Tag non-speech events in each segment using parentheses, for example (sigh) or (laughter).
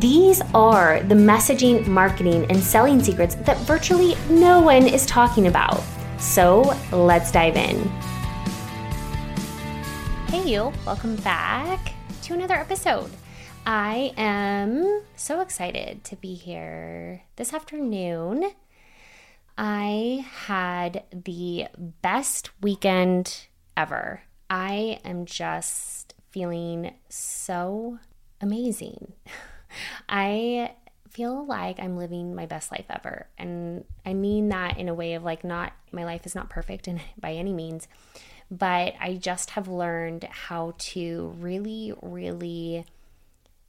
These are the messaging, marketing, and selling secrets that virtually no one is talking about. So let's dive in. Hey, you, welcome back to another episode. I am so excited to be here this afternoon. I had the best weekend ever. I am just feeling so amazing. (laughs) I feel like I'm living my best life ever. And I mean that in a way of like, not my life is not perfect and (laughs) by any means, but I just have learned how to really, really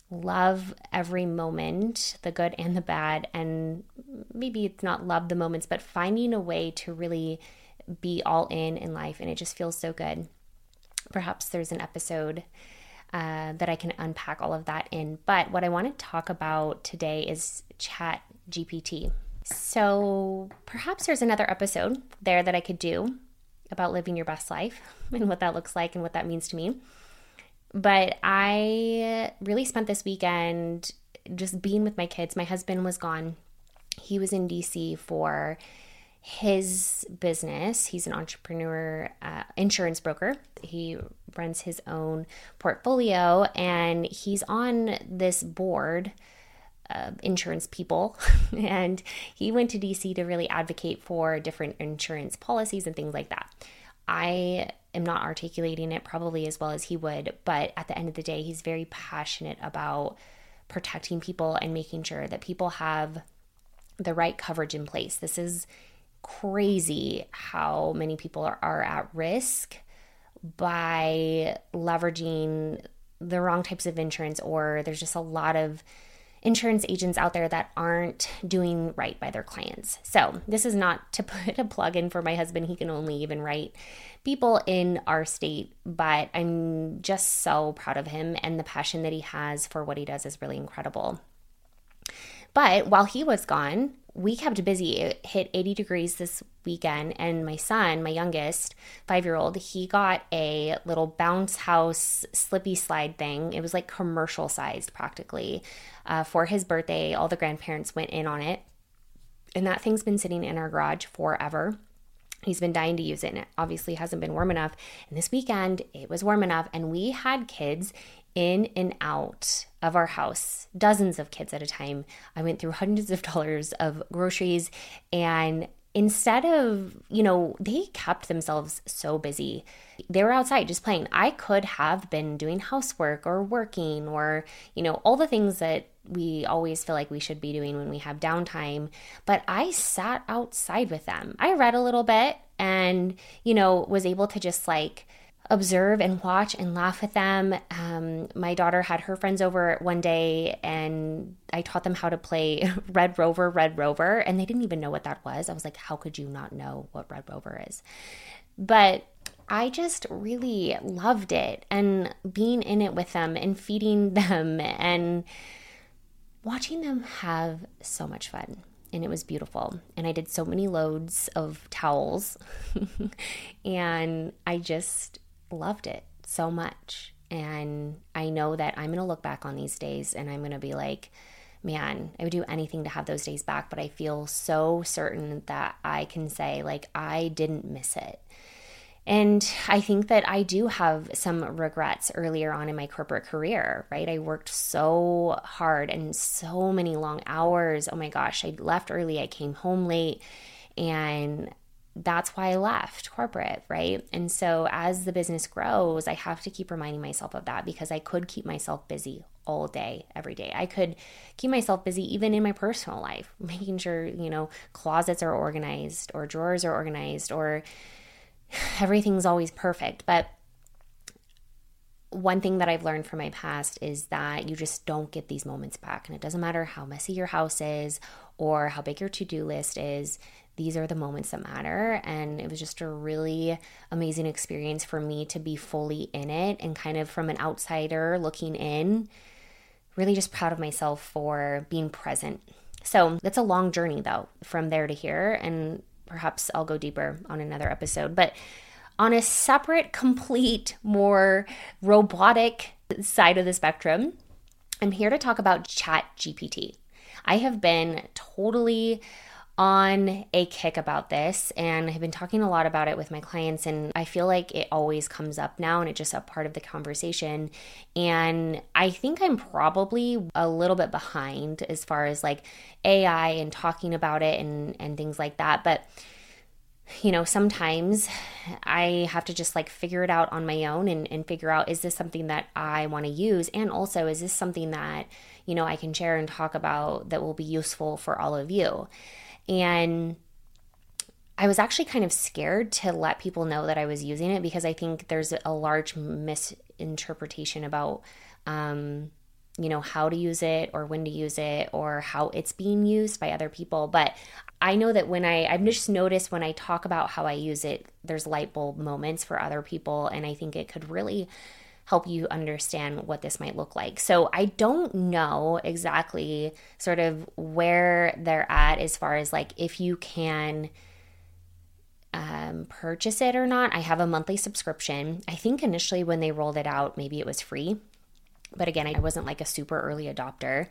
love every moment, the good and the bad. And maybe it's not love the moments, but finding a way to really be all in in life. And it just feels so good. Perhaps there's an episode uh, that I can unpack all of that in. But what I want to talk about today is Chat GPT. So perhaps there's another episode there that I could do about living your best life (laughs) and what that looks like and what that means to me. But I really spent this weekend just being with my kids. My husband was gone. He was in DC for his business. He's an entrepreneur, uh, insurance broker. He runs his own portfolio and he's on this board of insurance people. (laughs) and he went to DC to really advocate for different insurance policies and things like that. I am not articulating it probably as well as he would, but at the end of the day, he's very passionate about protecting people and making sure that people have the right coverage in place. This is crazy how many people are, are at risk by leveraging the wrong types of insurance, or there's just a lot of insurance agents out there that aren't doing right by their clients. So, this is not to (laughs) put a plug in for my husband. He can only even write people in our state, but I'm just so proud of him and the passion that he has for what he does is really incredible. But while he was gone, we kept busy. It hit 80 degrees this weekend, and my son, my youngest, five year old, he got a little bounce house slippy slide thing. It was like commercial sized practically. Uh, for his birthday, all the grandparents went in on it. And that thing's been sitting in our garage forever. He's been dying to use it, and it obviously hasn't been warm enough. And this weekend, it was warm enough, and we had kids in and out of our house, dozens of kids at a time. I went through hundreds of (laughs) dollars of groceries and instead of, you know, they kept themselves so busy. They were outside just playing. I could have been doing housework or working or, you know, all the things that we always feel like we should be doing when we have downtime. But I sat outside with them. I read a little bit and, you know, was able to just like, observe and watch and laugh with them. Um, my daughter had her friends over one day and I taught them how to play (laughs) Red Rover, Red Rover, and they didn't even know what that was. I was like, how could you not know what Red Rover is? But I just really loved it and being in it with them and feeding (laughs) them and watching them have so much fun and it was beautiful. And I did so many loads of towels. (laughs) and I just loved it so much. And I know that I'm going to look back on these days and I'm going to be like, man, I would do anything to have those days back. But I feel so certain that I can say, like, I didn't miss it. And I think that I do have some regrets earlier on in my corporate career, right? I worked so hard and so many long hours. Oh my gosh, I left early, I came home late, and that's why I left corporate, right? And so as the business grows, I have to keep reminding myself of that because I could keep myself busy all day, every day. I could keep myself busy even in my personal life, (laughs) making sure, you know, closets are organized or drawers are organized or (sighs) everything's always perfect. But one thing that I've learned from my past is that you just don't get these moments back. And it doesn't matter how messy your house is or how big your to do list is, these are the moments that matter. And it was just a really amazing experience for me to be fully in it and kind of from an outsider looking in, really just proud of myself for being present. So that's a long journey though, from there to here. And perhaps I'll go deeper on another episode. But on a separate, complete, more robotic side of the spectrum, I'm here to talk about Chat GPT. I have been totally on a kick about this and I've been talking a lot about it with my clients and I feel like it always comes up now and it's just a part of the conversation and I think I'm probably a little bit behind as far as like AI and talking about it and and things like that but you know, sometimes I have to just like figure it out on my own and, and figure out is this something that I want to use? And also, is this something that, you know, I can share and talk about that will be useful for all of you? And I was actually kind of scared to let people know that I was using it because I think there's a large misinterpretation about, um, you know, how to use it or when to use it or how it's being used by other people. But I know that when I, I've just noticed when I talk about how I use it, there's light bulb moments for other people. And I think it could really help you understand what this might look like. So I don't know exactly sort of where they're at as far as like if you can um, purchase it or not. I have a monthly subscription. I think initially when they rolled it out, maybe it was free. But again, I wasn't like a super early adopter.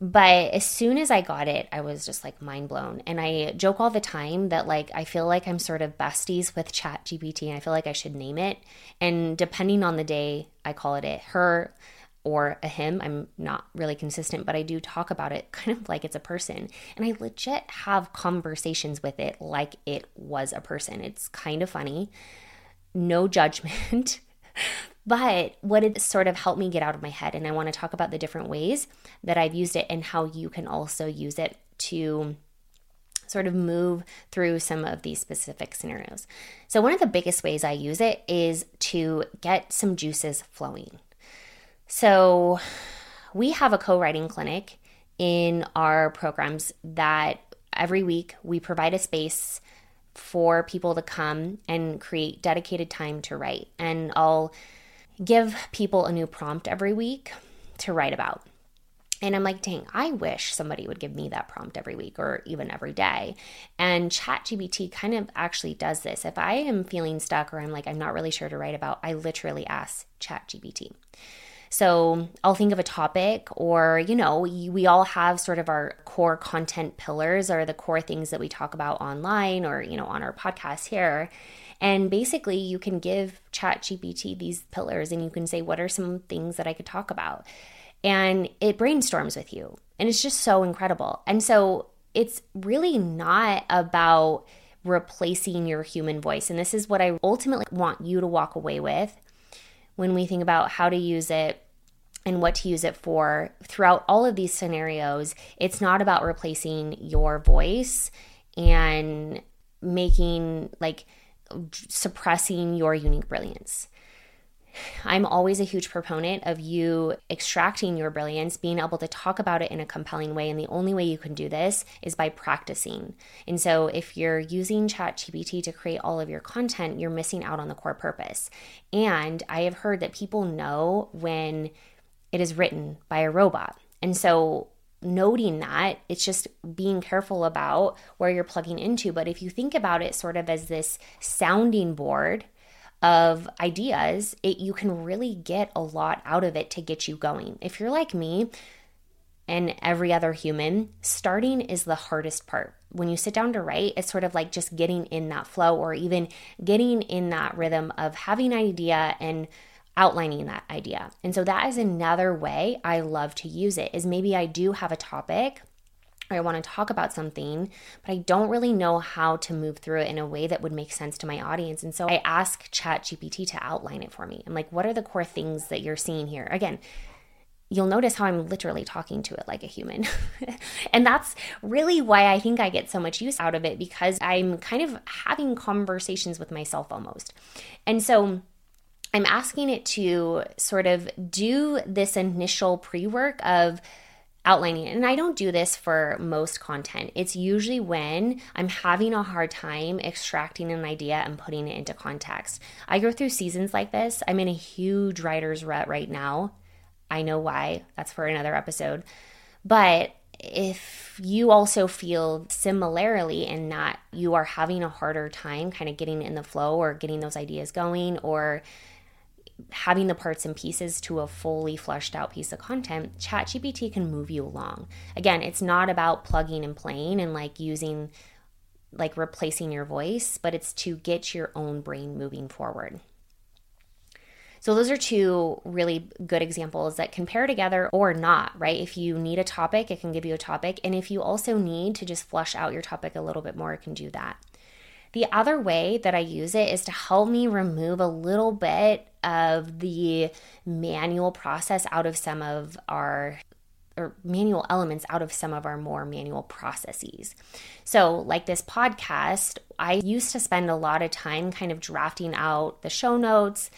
But as soon as I got it, I was just like mind blown. And I joke all the time that like I feel like I'm sort of besties with Chat GPT and I feel like I should name it. And depending on the day, I call it a her or a him. I'm not really consistent, but I do talk about it (laughs) kind of like it's a person. And I legit have conversations with it like it was a person. It's kind of funny. No judgment. (laughs) But what it sort of helped me get out of my head, and I want to talk about the different ways that I've used it and how you can also use it to sort of move through some of these specific scenarios. So, one of the biggest ways I use it is to get some juices flowing. So, we have a co writing clinic in our programs that every week we provide a space for people to come and create dedicated time to write. And I'll give people a new prompt every week to write about. And I'm like, dang, I wish somebody would give me that prompt every week or even every day. And ChatGPT kind of actually does this. If I am feeling stuck or I'm like, I'm not really sure to write about, I literally ask ChatGPT. So I'll think of a topic, or, you know, we all have sort of our core content pillars or the core things that we talk about online or, you know, on our podcast here. And basically, you can give ChatGPT these pillars and you can say, What are some things that I could talk about? And it brainstorms with you. And it's just so incredible. And so it's really not about replacing your human voice. And this is what I ultimately want you to walk away with when we think about how to use it and what to use it for throughout all of these scenarios. It's not about replacing your voice and making like suppressing your unique brilliance. I'm always a huge proponent of you extracting your brilliance, being able to talk about it in a compelling way. And the only way you can do this is by practicing. And so, if you're using ChatGPT to create all of your content, you're missing out on the core purpose. And I have heard that people know when it is written by a robot. And so, noting that. It's just being careful about where you're plugging into. But if you think about it sort of as this sounding board of ideas, it you can really get a lot out of it to get you going. If you're like me and every other human, starting is the hardest part. When you sit down to write, it's sort of like just getting in that flow or even getting in that rhythm of having an idea and outlining that idea. And so that is another way I love to use it is maybe I do have a topic or I want to talk about something, but I don't really know how to move through it in a way that would make sense to my audience. And so I ask ChatGPT to outline it for me. I'm like, what are the core things that you're seeing here? Again, you'll notice how I'm literally talking to it like a human. (laughs) and that's really why I think I get so much use out of it because I'm kind of having conversations with myself almost. And so I'm asking it to sort of do this initial pre work of outlining And I don't do this for most content. It's usually when I'm having a hard time extracting an idea and putting it into context. I go through seasons like this. I'm in a huge writer's rut right now. I know why. That's for another episode. But if you also feel similarly in that you are having a harder time kind of getting in the flow or getting those ideas going or having the parts and pieces to a fully fleshed out piece of content, ChatGPT can move you along. Again, it's not about plugging and playing and like using like replacing your voice, but it's to get your own brain moving forward. So, those are two really good examples that compare together or not, right? If you need a topic, it can give you a topic. And if you also need to just flush out your topic a little bit more, it can do that. The other way that I use it is to help me remove a little bit of the manual process out of some of our or manual elements out of some of our more manual processes. So, like this podcast, I used to spend a lot of time kind of drafting out the show notes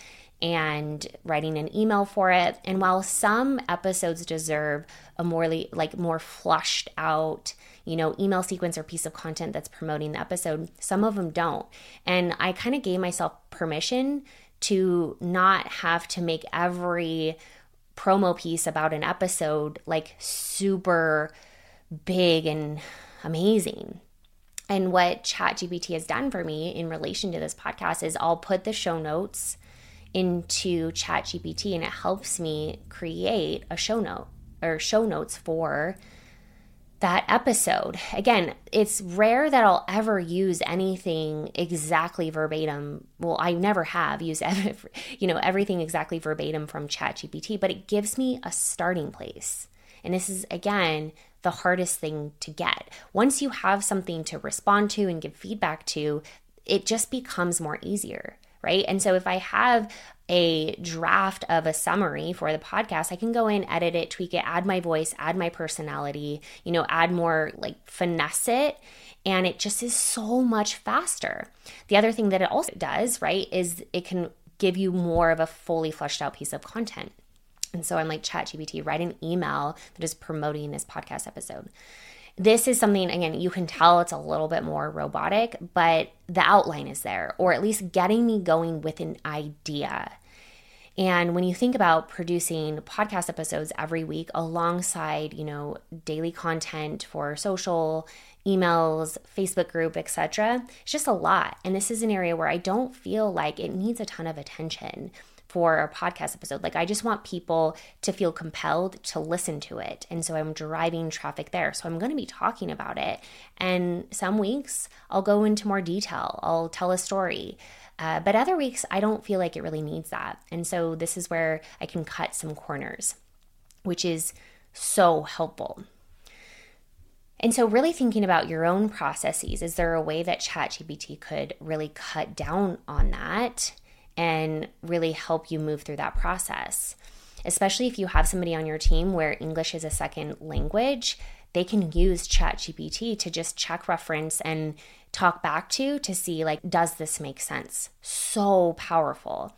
and writing an email for it. And while some episodes deserve a more like more flushed out you know, email sequence or piece of content that's promoting the episode. Some of them don't. And I kind of gave myself permission to not have to make every promo piece about an episode like super big and amazing. And what ChatGPT has done for me in relation to this podcast is I'll put the show notes into ChatGPT and it helps me create a show note or show notes for that episode. Again, it's rare that I'll ever use anything exactly verbatim. Well, I never have used (laughs) you know everything exactly verbatim from ChatGPT, but it gives me a starting place. And this is again the hardest thing to get. Once you have something to respond to and give feedback to, it just becomes more easier right? And so if I have a draft of a summary for the podcast, I can go in, edit it, tweak it, add my voice, add my personality, you know, add more like finesse it. And it just is so much faster. The other thing that it also does, right, is it can give you more of a fully fleshed out piece of content. And so I'm like, ChatGPT, write an email that is promoting this podcast episode. This is something, again, you can tell it's a little bit more robotic, but the outline is there, or at least getting me going with an idea. And when you think about producing podcast episodes every week alongside, you know, daily content for social, emails, Facebook group, etc., it's just a lot. And this is an area where I don't feel like it needs a ton of attention for a podcast episode. Like, I just want people to feel compelled to listen to it. And so I'm driving traffic there. So I'm going to be talking about it. And some weeks I'll go into more detail, I'll tell a story. Uh, but other weeks, I don't feel like it really needs that. And so this is where I can cut some corners, which is so helpful. And so, really thinking about your own processes, is there a way that ChatGPT could really cut down on that and really help you move through that process. Especially if you have somebody on your team where English is a second language, they can use ChatGPT to just check reference and talk back to to see like does this make sense? So powerful.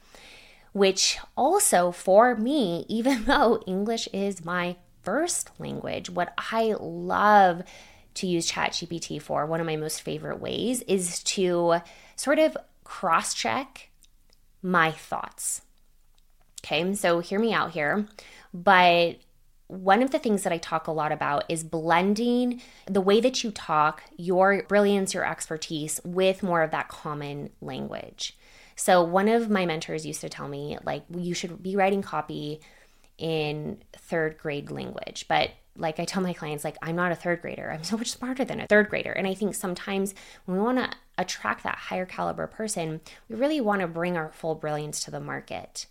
Which also for me, (laughs) even though English is my first language, what I love to use ChatGPT for, one of my most favorite ways is to sort of cross check my thoughts. Okay, so hear me out here. But one of the things that I talk a lot about is blending the way that you talk, your brilliance, your expertise, with more of that common language. So, one of my mentors used to tell me, like, you should be writing copy in third grade language. But like I tell my clients, like, I'm not a third grader. I'm so much smarter than a third grader. And I think sometimes when we want to attract that higher caliber person, we really want to bring our full brilliance to the market.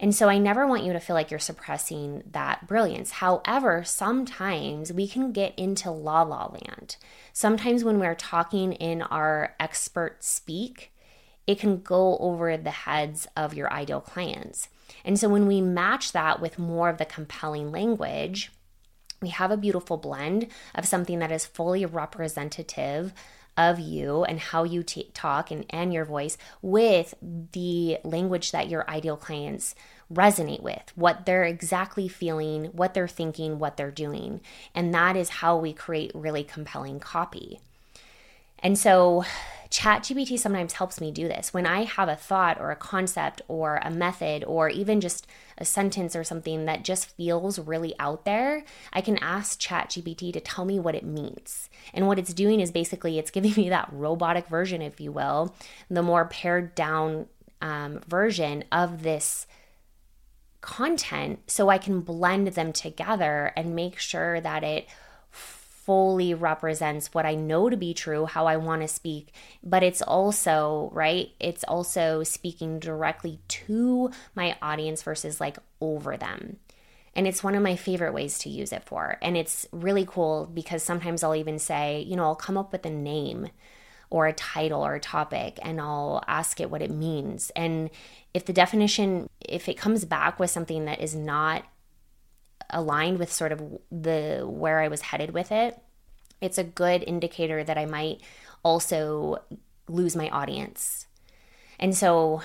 And so I never want you to feel like you're suppressing that brilliance. However, sometimes we can get into la la land. Sometimes when we're talking in our expert speak, it can go over the heads of your ideal clients. And so when we match that with more of the compelling language, we have a beautiful blend of something that is fully representative of you and how you t- talk and, and your voice with the language that your ideal clients resonate with, what they're exactly feeling, what they're thinking, what they're doing. And that is how we create really compelling copy. And so ChatGPT sometimes helps me do this. When I have a thought or a concept or a method or even just a sentence or something that just feels really out there, I can ask ChatGPT to tell me what it means. And what it's doing is basically it's giving (laughs) me that robotic version, if you will, the more pared down um, version of this content so I can blend them together and make sure that it fully represents what I know to be true, how I want to speak, but it's also, right? It's also speaking directly to my audience versus like over them. And it's one of my favorite ways to use it for. And it's really cool because sometimes I'll even say, you know, I'll come up with a name or a title or a topic and I'll ask it what it means. And if the definition, if it comes back with something that is not aligned with sort of the where I was headed with it, it's a good indicator that I might also lose my audience. And so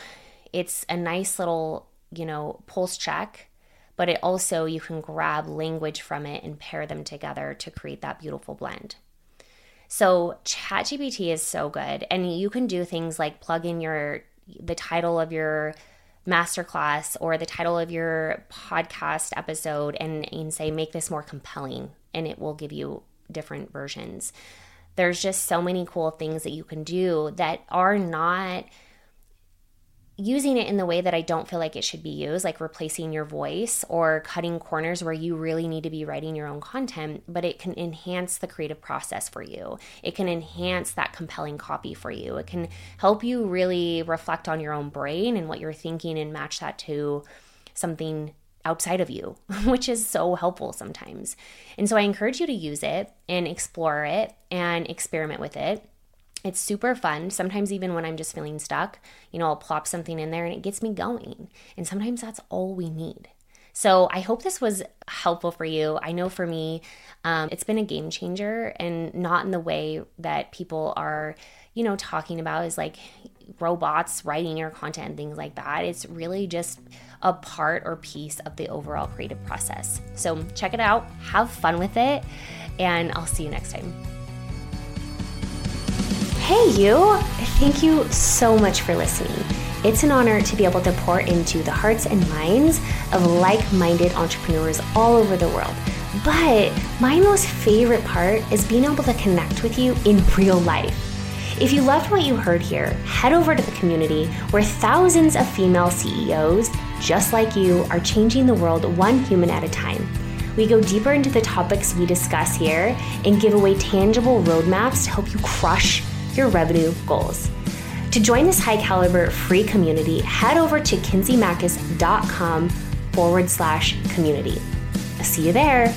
it's a nice little, you know, pulse check, but it also you can grab language from it and pair them together to create that beautiful blend. So ChatGPT is so good and you can do things like plug in your the title of your masterclass or the title of your podcast episode and, and say, make this more compelling, and it will give you different versions. There's just so many cool things that you can do that are not using it in the way that I don't feel like it should be used, like replacing your voice or cutting corners where you really need to be writing your own content, but it can enhance the creative process for you. It can enhance that compelling copy for you. It can help you really reflect on your own brain and what you're thinking and match that to something outside of you, (laughs) which is so helpful sometimes. And so I encourage you to use it and explore it and experiment with it it's super fun. Sometimes, even when I'm just feeling stuck, you know, I'll plop something in there and it gets me going. And sometimes that's all we need. So, I hope this was helpful for you. I know for me, um, it's been a game changer and not in the way that people are, you know, talking about is like robots writing your content and things like that. It's really just a part or piece of the overall creative process. So, check it out, have fun with it, and I'll see you next time. Hey, you! Thank you so much for listening. It's an honor to be able to pour into the hearts and minds of like minded entrepreneurs all over the world. But my most favorite part is being able to connect with you in real life. If you loved what you heard here, head over to the community where thousands of female CEOs, just like you, are changing the world one human at a time. We go deeper into the topics we discuss here and give away tangible roadmaps to help you crush your revenue goals. To join this high caliber free community, head over to kinseymachos.com forward slash community. See you there.